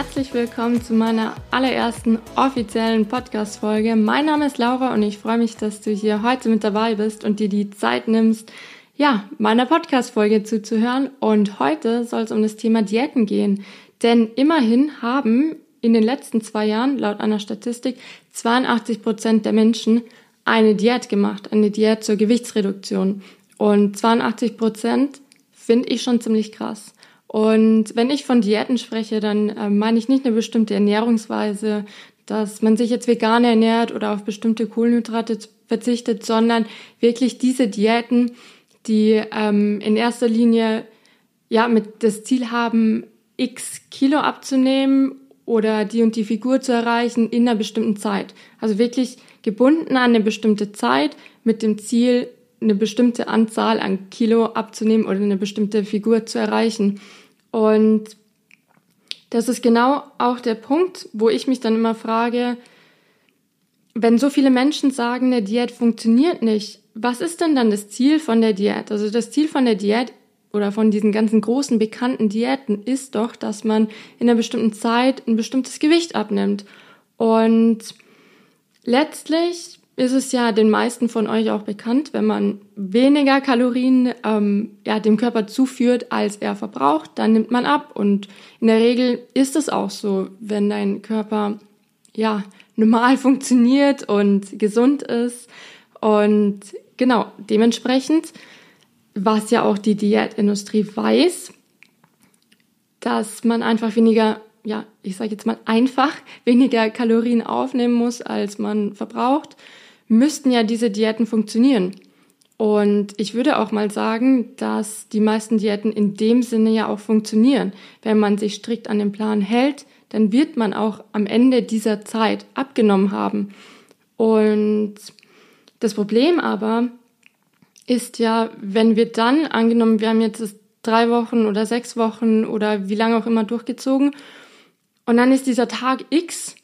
Herzlich willkommen zu meiner allerersten offiziellen Podcast-Folge. Mein Name ist Laura und ich freue mich, dass du hier heute mit dabei bist und dir die Zeit nimmst, ja, meiner Podcast-Folge zuzuhören. Und heute soll es um das Thema Diäten gehen. Denn immerhin haben in den letzten zwei Jahren, laut einer Statistik, 82 Prozent der Menschen eine Diät gemacht, eine Diät zur Gewichtsreduktion. Und 82 Prozent finde ich schon ziemlich krass. Und wenn ich von Diäten spreche, dann äh, meine ich nicht eine bestimmte Ernährungsweise, dass man sich jetzt vegan ernährt oder auf bestimmte Kohlenhydrate verzichtet, sondern wirklich diese Diäten, die ähm, in erster Linie ja mit das Ziel haben, x Kilo abzunehmen oder die und die Figur zu erreichen in einer bestimmten Zeit. Also wirklich gebunden an eine bestimmte Zeit mit dem Ziel, eine bestimmte Anzahl an Kilo abzunehmen oder eine bestimmte Figur zu erreichen. Und das ist genau auch der Punkt, wo ich mich dann immer frage, wenn so viele Menschen sagen, eine Diät funktioniert nicht, was ist denn dann das Ziel von der Diät? Also das Ziel von der Diät oder von diesen ganzen großen bekannten Diäten ist doch, dass man in einer bestimmten Zeit ein bestimmtes Gewicht abnimmt. Und letztlich ist es ja den meisten von euch auch bekannt, wenn man weniger Kalorien ähm, ja, dem Körper zuführt, als er verbraucht, dann nimmt man ab. Und in der Regel ist es auch so, wenn dein Körper ja normal funktioniert und gesund ist. Und genau, dementsprechend, was ja auch die Diätindustrie weiß, dass man einfach weniger, ja, ich sage jetzt mal einfach weniger Kalorien aufnehmen muss, als man verbraucht müssten ja diese Diäten funktionieren. Und ich würde auch mal sagen, dass die meisten Diäten in dem Sinne ja auch funktionieren. Wenn man sich strikt an den Plan hält, dann wird man auch am Ende dieser Zeit abgenommen haben. Und das Problem aber ist ja, wenn wir dann, angenommen, wir haben jetzt drei Wochen oder sechs Wochen oder wie lange auch immer durchgezogen, und dann ist dieser Tag X,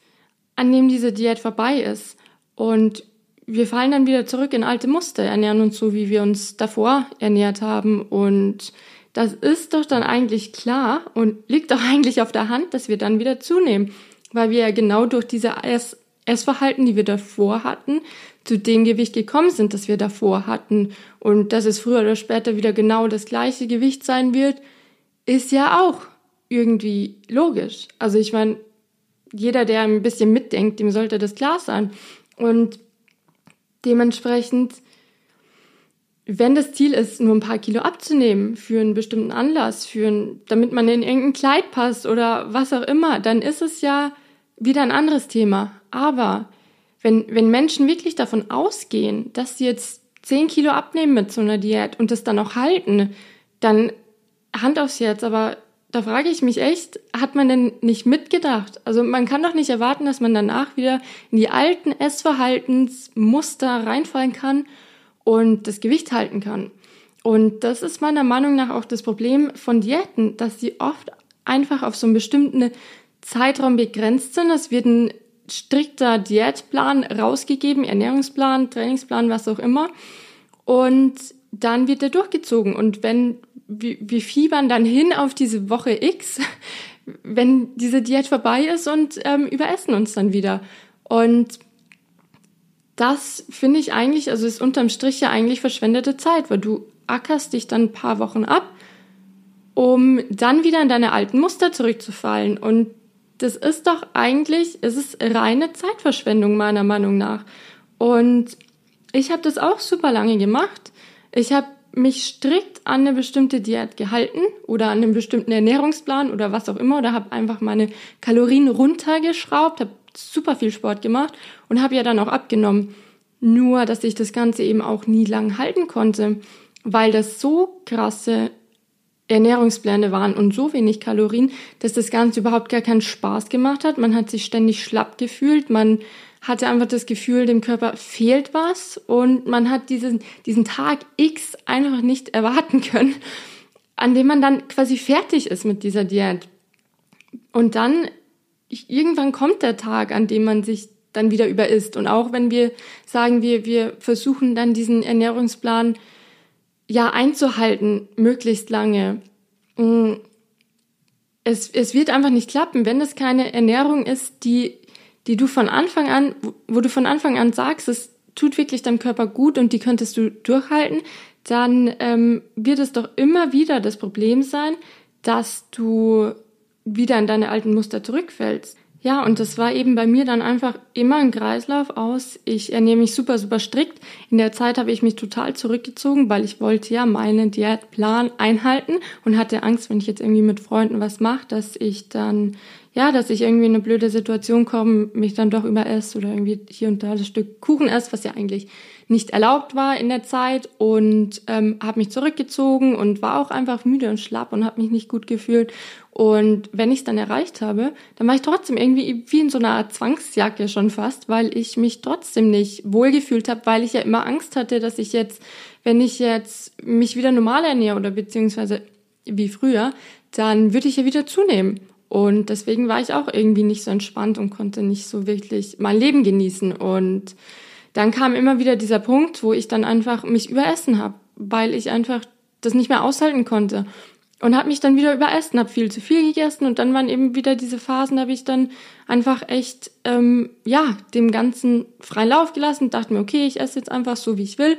an dem diese Diät vorbei ist. Und wir fallen dann wieder zurück in alte Muster, ernähren uns so, wie wir uns davor ernährt haben. Und das ist doch dann eigentlich klar und liegt doch eigentlich auf der Hand, dass wir dann wieder zunehmen, weil wir ja genau durch diese Ess Essverhalten, die wir davor hatten, zu dem Gewicht gekommen sind, das wir davor hatten. Und dass es früher oder später wieder genau das gleiche Gewicht sein wird, ist ja auch irgendwie logisch. Also ich meine, jeder, der ein bisschen mitdenkt, dem sollte das klar sein. Und Dementsprechend, wenn das Ziel ist, nur ein paar Kilo abzunehmen für einen bestimmten Anlass, für ein, damit man in irgendein Kleid passt oder was auch immer, dann ist es ja wieder ein anderes Thema. Aber wenn, wenn Menschen wirklich davon ausgehen, dass sie jetzt 10 Kilo abnehmen mit so einer Diät und das dann auch halten, dann Hand aufs Herz, aber da frage ich mich echt, hat man denn nicht mitgedacht? Also man kann doch nicht erwarten, dass man danach wieder in die alten Essverhaltensmuster reinfallen kann und das Gewicht halten kann. Und das ist meiner Meinung nach auch das Problem von Diäten, dass sie oft einfach auf so einen bestimmten Zeitraum begrenzt sind. Es wird ein strikter Diätplan rausgegeben, Ernährungsplan, Trainingsplan, was auch immer. Und dann wird er durchgezogen. Und wenn wir, wir fiebern dann hin auf diese Woche X, wenn diese Diät vorbei ist und ähm, überessen uns dann wieder. Und das finde ich eigentlich, also ist unterm Strich ja eigentlich verschwendete Zeit, weil du ackerst dich dann ein paar Wochen ab, um dann wieder in deine alten Muster zurückzufallen. Und das ist doch eigentlich, es ist reine Zeitverschwendung meiner Meinung nach. Und ich habe das auch super lange gemacht. Ich habe mich strikt an eine bestimmte Diät gehalten oder an einen bestimmten Ernährungsplan oder was auch immer oder habe einfach meine Kalorien runtergeschraubt, habe super viel Sport gemacht und habe ja dann auch abgenommen. Nur, dass ich das Ganze eben auch nie lang halten konnte, weil das so krasse Ernährungspläne waren und so wenig Kalorien, dass das Ganze überhaupt gar keinen Spaß gemacht hat. Man hat sich ständig schlapp gefühlt, man hatte einfach das Gefühl, dem Körper fehlt was und man hat diesen, diesen Tag X einfach nicht erwarten können, an dem man dann quasi fertig ist mit dieser Diät. Und dann irgendwann kommt der Tag, an dem man sich dann wieder überisst. Und auch wenn wir sagen, wir, wir versuchen dann diesen Ernährungsplan ja einzuhalten, möglichst lange. Mm, es, es wird einfach nicht klappen, wenn es keine Ernährung ist, die, die du von Anfang an, wo du von Anfang an sagst, es tut wirklich deinem Körper gut und die könntest du durchhalten, dann ähm, wird es doch immer wieder das Problem sein, dass du wieder in deine alten Muster zurückfällst. Ja, und das war eben bei mir dann einfach immer ein Kreislauf aus. Ich ernähre mich super, super strikt. In der Zeit habe ich mich total zurückgezogen, weil ich wollte ja meinen Diätplan einhalten und hatte Angst, wenn ich jetzt irgendwie mit Freunden was mache, dass ich dann, ja, dass ich irgendwie in eine blöde Situation komme, mich dann doch überesse oder irgendwie hier und da das Stück Kuchen esse, was ja eigentlich nicht erlaubt war in der Zeit und ähm, habe mich zurückgezogen und war auch einfach müde und schlapp und habe mich nicht gut gefühlt. Und wenn ich es dann erreicht habe, dann war ich trotzdem irgendwie wie in so einer Art Zwangsjacke schon fast, weil ich mich trotzdem nicht wohlgefühlt habe, weil ich ja immer Angst hatte, dass ich jetzt, wenn ich jetzt mich wieder normal ernähre oder beziehungsweise wie früher, dann würde ich ja wieder zunehmen. Und deswegen war ich auch irgendwie nicht so entspannt und konnte nicht so wirklich mein Leben genießen. Und dann kam immer wieder dieser Punkt, wo ich dann einfach mich überessen habe, weil ich einfach das nicht mehr aushalten konnte. Und habe mich dann wieder überessen, habe viel zu viel gegessen und dann waren eben wieder diese Phasen, da habe ich dann einfach echt, ähm, ja, dem Ganzen freien Lauf gelassen, dachte mir, okay, ich esse jetzt einfach so, wie ich will.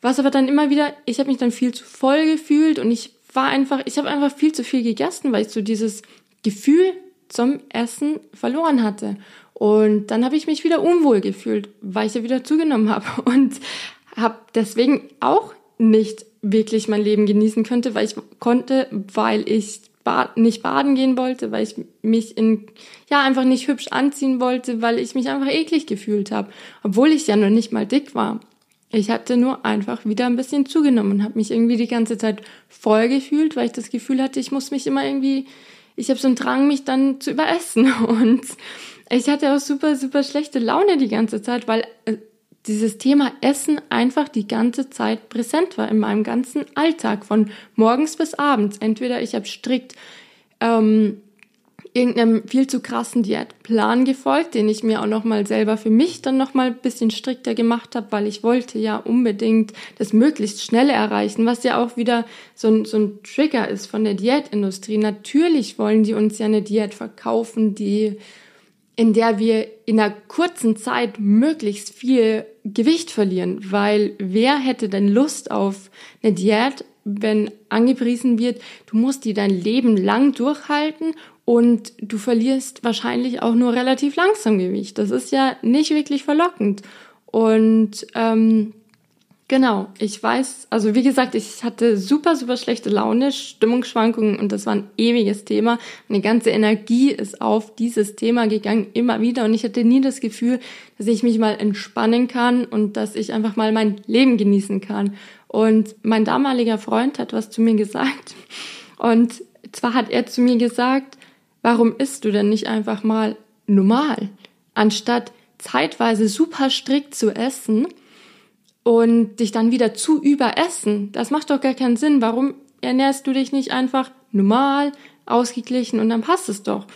Was aber dann immer wieder, ich habe mich dann viel zu voll gefühlt und ich war einfach, ich habe einfach viel zu viel gegessen, weil ich so dieses Gefühl zum Essen verloren hatte. Und dann habe ich mich wieder unwohl gefühlt, weil ich ja wieder zugenommen habe und habe deswegen auch nicht wirklich mein Leben genießen könnte, weil ich konnte, weil ich bad, nicht baden gehen wollte, weil ich mich in ja einfach nicht hübsch anziehen wollte, weil ich mich einfach eklig gefühlt habe, obwohl ich ja noch nicht mal dick war. Ich hatte nur einfach wieder ein bisschen zugenommen und habe mich irgendwie die ganze Zeit voll gefühlt, weil ich das Gefühl hatte, ich muss mich immer irgendwie, ich habe so einen Drang, mich dann zu überessen und ich hatte auch super, super schlechte Laune die ganze Zeit, weil äh, dieses Thema Essen einfach die ganze Zeit präsent war in meinem ganzen Alltag, von morgens bis abends. Entweder ich habe strikt ähm, irgendeinem viel zu krassen Diätplan gefolgt, den ich mir auch nochmal selber für mich dann nochmal ein bisschen strikter gemacht habe, weil ich wollte ja unbedingt das möglichst schnelle erreichen, was ja auch wieder so ein, so ein Trigger ist von der Diätindustrie. Natürlich wollen die uns ja eine Diät verkaufen, die in der wir in einer kurzen Zeit möglichst viel Gewicht verlieren, weil wer hätte denn Lust auf eine Diät, wenn angepriesen wird, du musst die dein Leben lang durchhalten und du verlierst wahrscheinlich auch nur relativ langsam Gewicht. Das ist ja nicht wirklich verlockend. Und ähm, Genau, ich weiß, also wie gesagt, ich hatte super, super schlechte Laune, Stimmungsschwankungen und das war ein ewiges Thema. Meine ganze Energie ist auf dieses Thema gegangen, immer wieder und ich hatte nie das Gefühl, dass ich mich mal entspannen kann und dass ich einfach mal mein Leben genießen kann. Und mein damaliger Freund hat was zu mir gesagt und zwar hat er zu mir gesagt, warum isst du denn nicht einfach mal normal, anstatt zeitweise super strikt zu essen? Und dich dann wieder zu überessen. Das macht doch gar keinen Sinn. Warum ernährst du dich nicht einfach normal, ausgeglichen und dann passt es doch.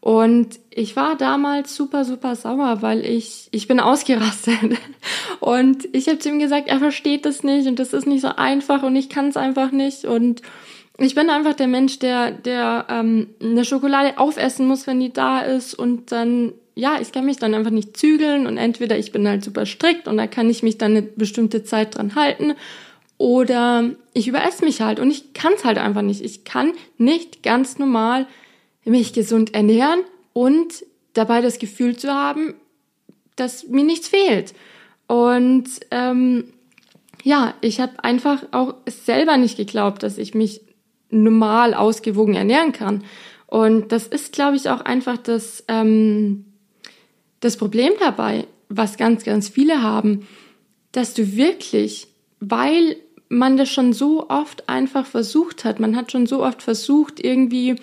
Und ich war damals super, super sauer, weil ich, ich bin ausgerastet. Und ich habe zu ihm gesagt, er versteht das nicht und das ist nicht so einfach und ich kann es einfach nicht. Und ich bin einfach der Mensch, der, der ähm, eine Schokolade aufessen muss, wenn die da ist und dann ja, ich kann mich dann einfach nicht zügeln und entweder ich bin halt super strikt und da kann ich mich dann eine bestimmte Zeit dran halten oder ich überesse mich halt und ich kann es halt einfach nicht. Ich kann nicht ganz normal mich gesund ernähren und dabei das Gefühl zu haben, dass mir nichts fehlt. Und ähm, ja, ich habe einfach auch selber nicht geglaubt, dass ich mich normal ausgewogen ernähren kann. Und das ist, glaube ich, auch einfach das, ähm, das Problem dabei, was ganz, ganz viele haben, dass du wirklich, weil man das schon so oft einfach versucht hat, man hat schon so oft versucht, irgendwie,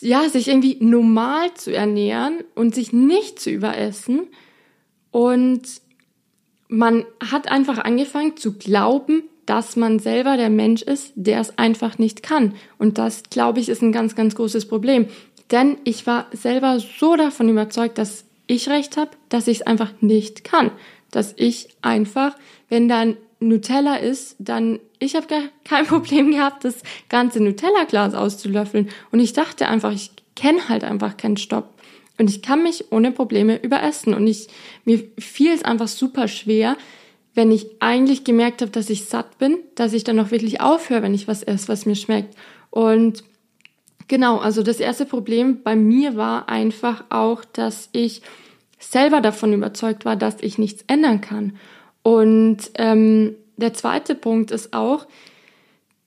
ja, sich irgendwie normal zu ernähren und sich nicht zu überessen. Und man hat einfach angefangen zu glauben, dass man selber der Mensch ist, der es einfach nicht kann. Und das, glaube ich, ist ein ganz, ganz großes Problem. Denn ich war selber so davon überzeugt, dass ich recht habe, dass ich es einfach nicht kann. Dass ich einfach, wenn dann Nutella isst, dann ich habe kein Problem gehabt, das ganze Nutella-Glas auszulöffeln. Und ich dachte einfach, ich kenne halt einfach keinen Stopp. Und ich kann mich ohne Probleme überessen. Und ich, mir fiel es einfach super schwer, wenn ich eigentlich gemerkt habe, dass ich satt bin, dass ich dann auch wirklich aufhöre, wenn ich was esse, was mir schmeckt. Und genau, also das erste Problem bei mir war einfach auch, dass ich selber davon überzeugt war, dass ich nichts ändern kann. Und ähm, der zweite Punkt ist auch,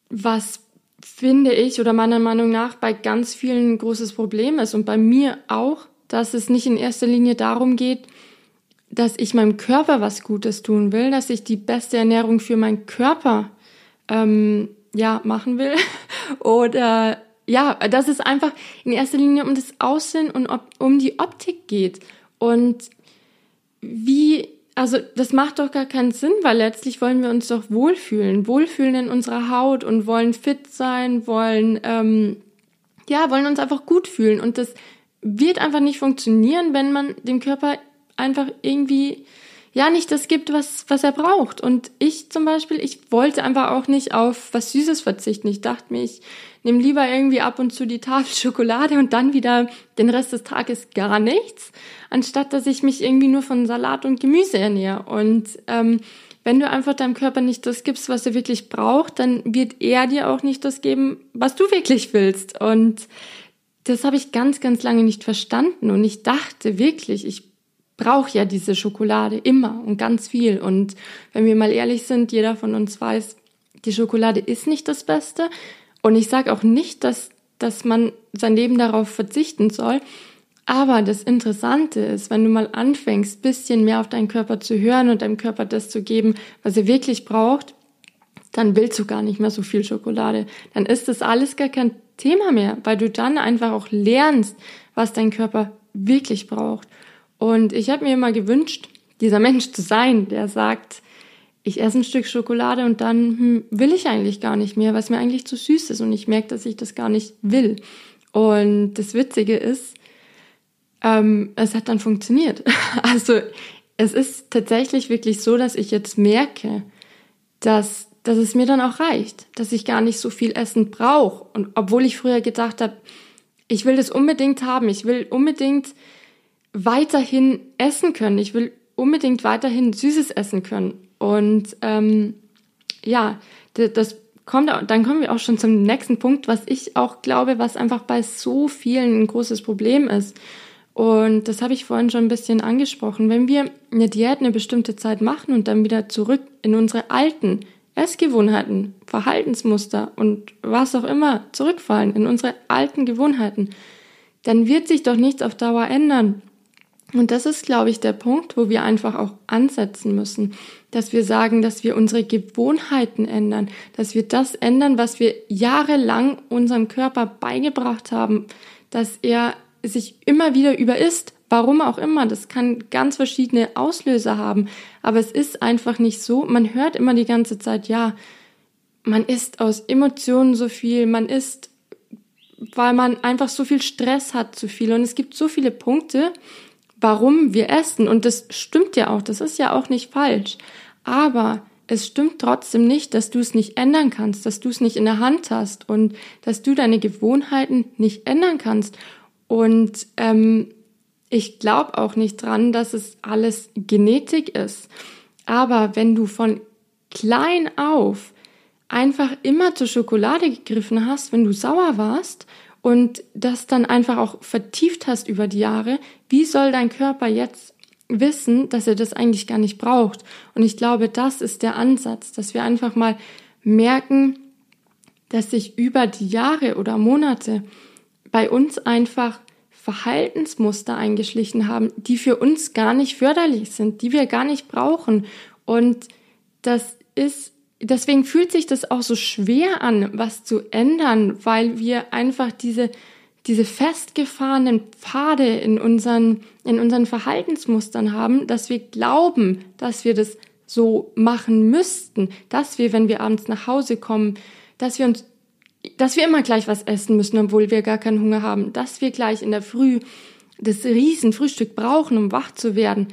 was finde ich oder meiner Meinung nach bei ganz vielen ein großes Problem ist und bei mir auch, dass es nicht in erster Linie darum geht, dass ich meinem Körper was Gutes tun will, dass ich die beste Ernährung für meinen Körper ähm, ja machen will oder ja, dass es einfach in erster Linie um das Aussehen und um die Optik geht. Und wie also das macht doch gar keinen Sinn, weil letztlich wollen wir uns doch wohlfühlen, wohlfühlen in unserer Haut und wollen fit sein, wollen ähm, ja wollen uns einfach gut fühlen. Und das wird einfach nicht funktionieren, wenn man dem Körper einfach irgendwie ja nicht das gibt, was, was er braucht. Und ich zum Beispiel, ich wollte einfach auch nicht auf was Süßes verzichten. Ich dachte mir, ich nehme lieber irgendwie ab und zu die Tafel Schokolade und dann wieder den Rest des Tages gar nichts, anstatt dass ich mich irgendwie nur von Salat und Gemüse ernähre. Und ähm, wenn du einfach deinem Körper nicht das gibst, was er wirklich braucht, dann wird er dir auch nicht das geben, was du wirklich willst. Und das habe ich ganz, ganz lange nicht verstanden. Und ich dachte wirklich, ich brauche ja diese Schokolade immer und ganz viel. Und wenn wir mal ehrlich sind, jeder von uns weiß, die Schokolade ist nicht das Beste. Und ich sage auch nicht, dass, dass man sein Leben darauf verzichten soll. Aber das Interessante ist, wenn du mal anfängst, bisschen mehr auf deinen Körper zu hören und deinem Körper das zu geben, was er wirklich braucht, dann willst du gar nicht mehr so viel Schokolade. Dann ist das alles gar kein Thema mehr, weil du dann einfach auch lernst, was dein Körper wirklich braucht. Und ich habe mir immer gewünscht, dieser Mensch zu sein, der sagt, ich esse ein Stück Schokolade und dann hm, will ich eigentlich gar nicht mehr, was mir eigentlich zu süß ist und ich merke, dass ich das gar nicht will. Und das Witzige ist, ähm, es hat dann funktioniert. Also es ist tatsächlich wirklich so, dass ich jetzt merke, dass, dass es mir dann auch reicht, dass ich gar nicht so viel Essen brauche. Und obwohl ich früher gedacht habe, ich will das unbedingt haben, ich will unbedingt weiterhin essen können. Ich will unbedingt weiterhin Süßes essen können. Und ähm, ja, das kommt, dann kommen wir auch schon zum nächsten Punkt, was ich auch glaube, was einfach bei so vielen ein großes Problem ist. Und das habe ich vorhin schon ein bisschen angesprochen. Wenn wir eine Diät eine bestimmte Zeit machen und dann wieder zurück in unsere alten Essgewohnheiten, Verhaltensmuster und was auch immer zurückfallen, in unsere alten Gewohnheiten, dann wird sich doch nichts auf Dauer ändern. Und das ist, glaube ich, der Punkt, wo wir einfach auch ansetzen müssen, dass wir sagen, dass wir unsere Gewohnheiten ändern, dass wir das ändern, was wir jahrelang unserem Körper beigebracht haben, dass er sich immer wieder überisst, warum auch immer. Das kann ganz verschiedene Auslöser haben, aber es ist einfach nicht so. Man hört immer die ganze Zeit, ja, man isst aus Emotionen so viel, man isst, weil man einfach so viel Stress hat, zu viel. Und es gibt so viele Punkte, warum wir essen. Und das stimmt ja auch, das ist ja auch nicht falsch. Aber es stimmt trotzdem nicht, dass du es nicht ändern kannst, dass du es nicht in der Hand hast und dass du deine Gewohnheiten nicht ändern kannst. Und ähm, ich glaube auch nicht dran, dass es alles Genetik ist. Aber wenn du von klein auf einfach immer zur Schokolade gegriffen hast, wenn du sauer warst und das dann einfach auch vertieft hast über die Jahre, wie soll dein Körper jetzt wissen, dass er das eigentlich gar nicht braucht? Und ich glaube, das ist der Ansatz, dass wir einfach mal merken, dass sich über die Jahre oder Monate bei uns einfach Verhaltensmuster eingeschlichen haben, die für uns gar nicht förderlich sind, die wir gar nicht brauchen. Und das ist deswegen fühlt sich das auch so schwer an, was zu ändern, weil wir einfach diese, diese festgefahrenen Pfade in unseren, in unseren Verhaltensmustern haben, dass wir glauben, dass wir das so machen müssten, dass wir, wenn wir abends nach Hause kommen, dass wir uns, dass wir immer gleich was essen müssen, obwohl wir gar keinen Hunger haben, dass wir gleich in der Früh das Riesenfrühstück brauchen, um wach zu werden.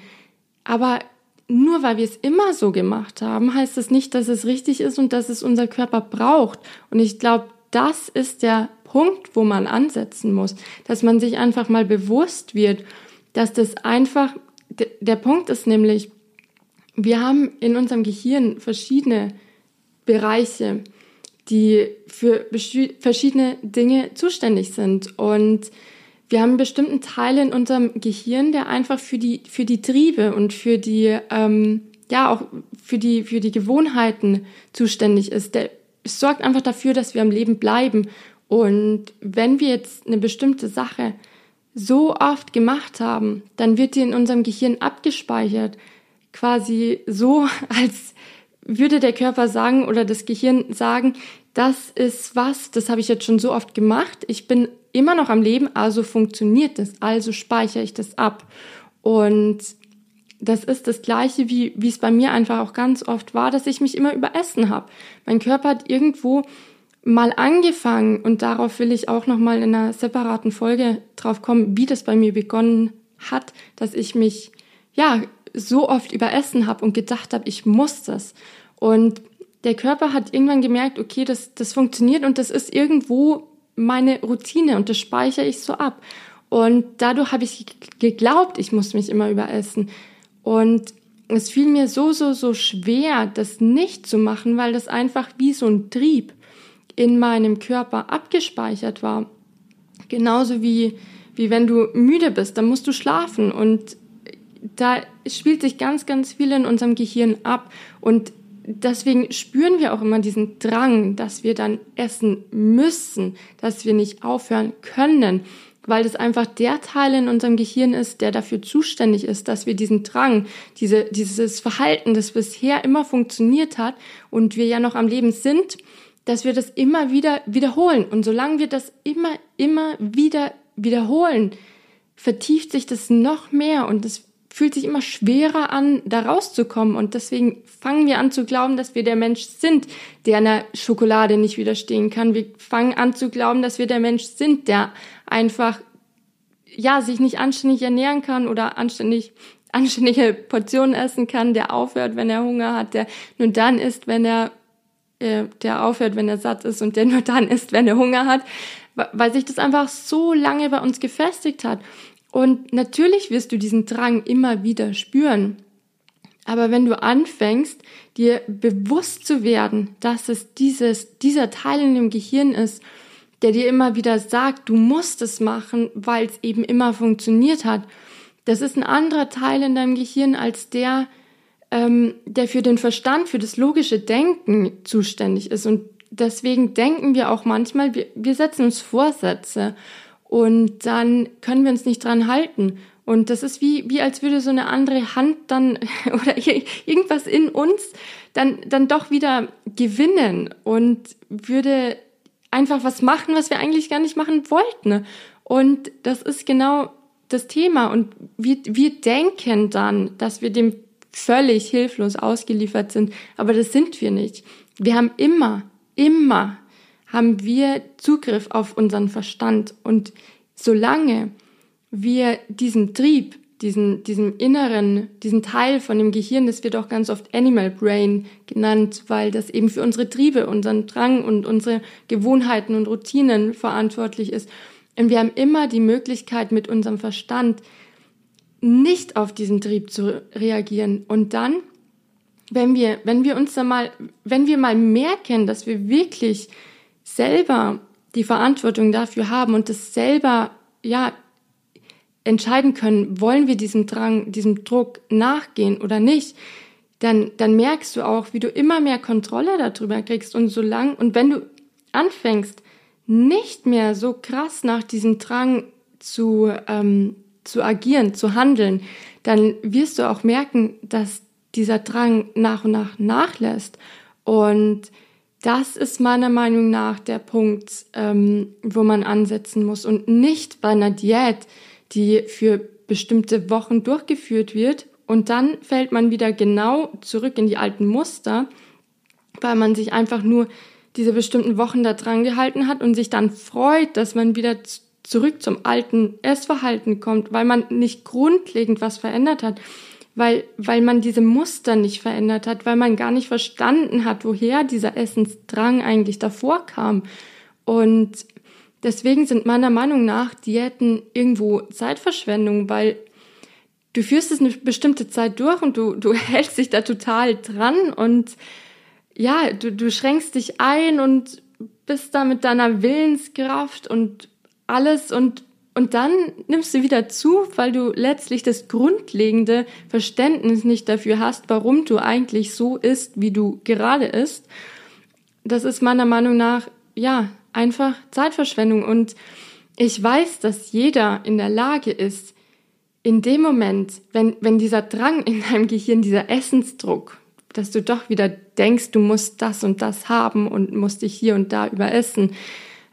Aber nur weil wir es immer so gemacht haben, heißt das nicht, dass es richtig ist und dass es unser Körper braucht. Und ich glaube, das ist der Punkt, wo man ansetzen muss, dass man sich einfach mal bewusst wird, dass das einfach, der Punkt ist nämlich, wir haben in unserem Gehirn verschiedene Bereiche, die für verschiedene Dinge zuständig sind. Und wir haben einen bestimmten Teil in unserem Gehirn, der einfach für die, für die Triebe und für die, ähm, ja, auch für die, für die Gewohnheiten zuständig ist. Der sorgt einfach dafür, dass wir am Leben bleiben. Und wenn wir jetzt eine bestimmte Sache so oft gemacht haben, dann wird die in unserem Gehirn abgespeichert. Quasi so, als würde der Körper sagen oder das Gehirn sagen, das ist was, das habe ich jetzt schon so oft gemacht, ich bin immer noch am Leben, also funktioniert das, also speichere ich das ab. Und das ist das gleiche, wie, wie es bei mir einfach auch ganz oft war, dass ich mich immer überessen habe. Mein Körper hat irgendwo mal angefangen und darauf will ich auch noch mal in einer separaten Folge drauf kommen, wie das bei mir begonnen hat, dass ich mich ja so oft überessen habe und gedacht habe, ich muss das. Und der Körper hat irgendwann gemerkt, okay, das, das funktioniert und das ist irgendwo meine Routine und das speichere ich so ab. Und dadurch habe ich geglaubt, ich muss mich immer überessen. Und es fiel mir so, so, so schwer, das nicht zu machen, weil das einfach wie so ein Trieb in meinem Körper abgespeichert war. Genauso wie, wie wenn du müde bist, dann musst du schlafen. Und da spielt sich ganz, ganz viel in unserem Gehirn ab. Und deswegen spüren wir auch immer diesen Drang, dass wir dann essen müssen, dass wir nicht aufhören können, weil das einfach der Teil in unserem Gehirn ist, der dafür zuständig ist, dass wir diesen Drang, diese, dieses Verhalten, das bisher immer funktioniert hat und wir ja noch am Leben sind, dass wir das immer wieder wiederholen. Und solange wir das immer, immer wieder wiederholen, vertieft sich das noch mehr und es fühlt sich immer schwerer an, da rauszukommen. Und deswegen fangen wir an zu glauben, dass wir der Mensch sind, der einer Schokolade nicht widerstehen kann. Wir fangen an zu glauben, dass wir der Mensch sind, der einfach, ja, sich nicht anständig ernähren kann oder anständig, anständige Portionen essen kann, der aufhört, wenn er Hunger hat, der nur dann isst, wenn er, äh, der aufhört, wenn er satt ist und der nur dann isst, wenn er Hunger hat, weil sich das einfach so lange bei uns gefestigt hat. Und natürlich wirst du diesen Drang immer wieder spüren. Aber wenn du anfängst, dir bewusst zu werden, dass es dieses, dieser Teil in dem Gehirn ist, der dir immer wieder sagt, du musst es machen, weil es eben immer funktioniert hat, das ist ein anderer Teil in deinem Gehirn als der, ähm, der für den Verstand, für das logische Denken zuständig ist. Und deswegen denken wir auch manchmal, wir, wir setzen uns Vorsätze und dann können wir uns nicht dran halten. Und das ist wie, wie als würde so eine andere Hand dann oder irgendwas in uns dann, dann doch wieder gewinnen und würde einfach was machen, was wir eigentlich gar nicht machen wollten. Und das ist genau das Thema. Und wir, wir denken dann, dass wir dem völlig hilflos ausgeliefert sind. Aber das sind wir nicht. Wir haben immer, immer haben wir Zugriff auf unseren Verstand. Und solange wir diesen Trieb, diesen, diesen inneren, diesen Teil von dem Gehirn, das wird auch ganz oft Animal Brain genannt, weil das eben für unsere Triebe, unseren Drang und unsere Gewohnheiten und Routinen verantwortlich ist. Und wir haben immer die Möglichkeit, mit unserem Verstand nicht auf diesen Trieb zu reagieren. Und dann, wenn wir, wenn wir uns da mal, wenn wir mal merken, dass wir wirklich selber die Verantwortung dafür haben und das selber, ja, entscheiden können, wollen wir diesem Drang, diesem Druck nachgehen oder nicht, dann, dann merkst du auch, wie du immer mehr Kontrolle darüber kriegst und so lang, und wenn du anfängst, nicht mehr so krass nach diesem Drang zu, ähm, zu agieren, zu handeln, dann wirst du auch merken, dass dieser Drang nach und nach nachlässt. Und das ist meiner Meinung nach der Punkt, ähm, wo man ansetzen muss und nicht bei einer Diät, die für bestimmte Wochen durchgeführt wird und dann fällt man wieder genau zurück in die alten Muster, weil man sich einfach nur diese bestimmten Wochen da dran gehalten hat und sich dann freut, dass man wieder zurück zum alten Essverhalten kommt, weil man nicht grundlegend was verändert hat. Weil, weil man diese Muster nicht verändert hat, weil man gar nicht verstanden hat, woher dieser Essensdrang eigentlich davor kam. Und deswegen sind meiner Meinung nach Diäten irgendwo Zeitverschwendung, weil du führst es eine bestimmte Zeit durch und du, du hältst dich da total dran und ja, du, du schränkst dich ein und bist da mit deiner Willenskraft und alles und und dann nimmst du wieder zu, weil du letztlich das grundlegende Verständnis nicht dafür hast, warum du eigentlich so isst, wie du gerade isst. Das ist meiner Meinung nach, ja, einfach Zeitverschwendung. Und ich weiß, dass jeder in der Lage ist, in dem Moment, wenn, wenn dieser Drang in deinem Gehirn, dieser Essensdruck, dass du doch wieder denkst, du musst das und das haben und musst dich hier und da überessen,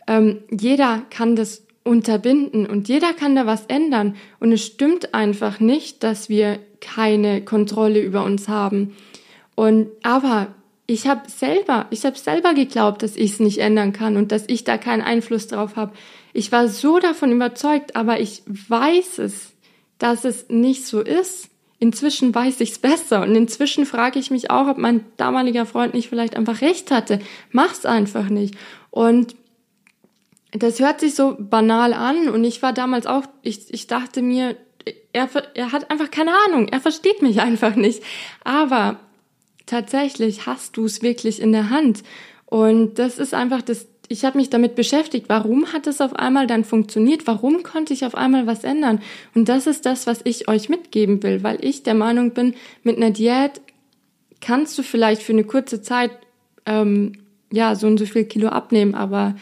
ähm, jeder kann das unterbinden und jeder kann da was ändern. Und es stimmt einfach nicht, dass wir keine Kontrolle über uns haben. Und aber ich habe selber, ich habe selber geglaubt, dass ich es nicht ändern kann und dass ich da keinen Einfluss drauf habe. Ich war so davon überzeugt, aber ich weiß es, dass es nicht so ist. Inzwischen weiß ich es besser und inzwischen frage ich mich auch, ob mein damaliger Freund nicht vielleicht einfach recht hatte. Mach's einfach nicht. Und das hört sich so banal an und ich war damals auch, ich, ich dachte mir, er, er hat einfach keine Ahnung, er versteht mich einfach nicht. Aber tatsächlich hast du es wirklich in der Hand. Und das ist einfach das, ich habe mich damit beschäftigt, warum hat es auf einmal dann funktioniert, warum konnte ich auf einmal was ändern. Und das ist das, was ich euch mitgeben will, weil ich der Meinung bin, mit einer Diät kannst du vielleicht für eine kurze Zeit ähm, ja so und so viel Kilo abnehmen, aber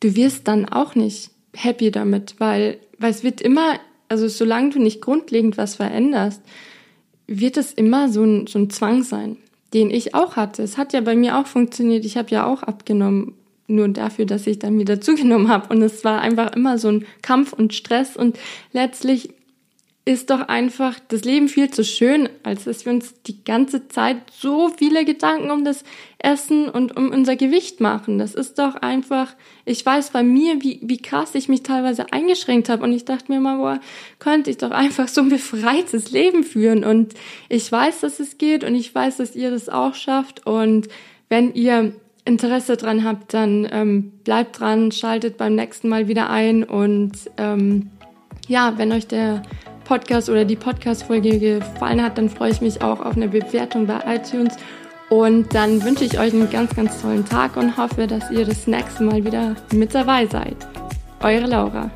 du wirst dann auch nicht happy damit, weil, weil es wird immer, also solange du nicht grundlegend was veränderst, wird es immer so ein, so ein Zwang sein, den ich auch hatte. Es hat ja bei mir auch funktioniert. Ich habe ja auch abgenommen, nur dafür, dass ich dann wieder zugenommen habe. Und es war einfach immer so ein Kampf und Stress. Und letztlich ist doch einfach das Leben viel zu schön, als dass wir uns die ganze Zeit so viele Gedanken um das Essen und um unser Gewicht machen. Das ist doch einfach, ich weiß bei mir, wie, wie krass ich mich teilweise eingeschränkt habe. Und ich dachte mir mal, boah, könnte ich doch einfach so ein befreites Leben führen. Und ich weiß, dass es geht und ich weiß, dass ihr das auch schafft. Und wenn ihr Interesse dran habt, dann ähm, bleibt dran, schaltet beim nächsten Mal wieder ein. Und ähm, ja, wenn euch der Podcast oder die Podcast-Folge gefallen hat, dann freue ich mich auch auf eine Bewertung bei iTunes. Und dann wünsche ich euch einen ganz, ganz tollen Tag und hoffe, dass ihr das nächste Mal wieder mit dabei seid. Eure Laura.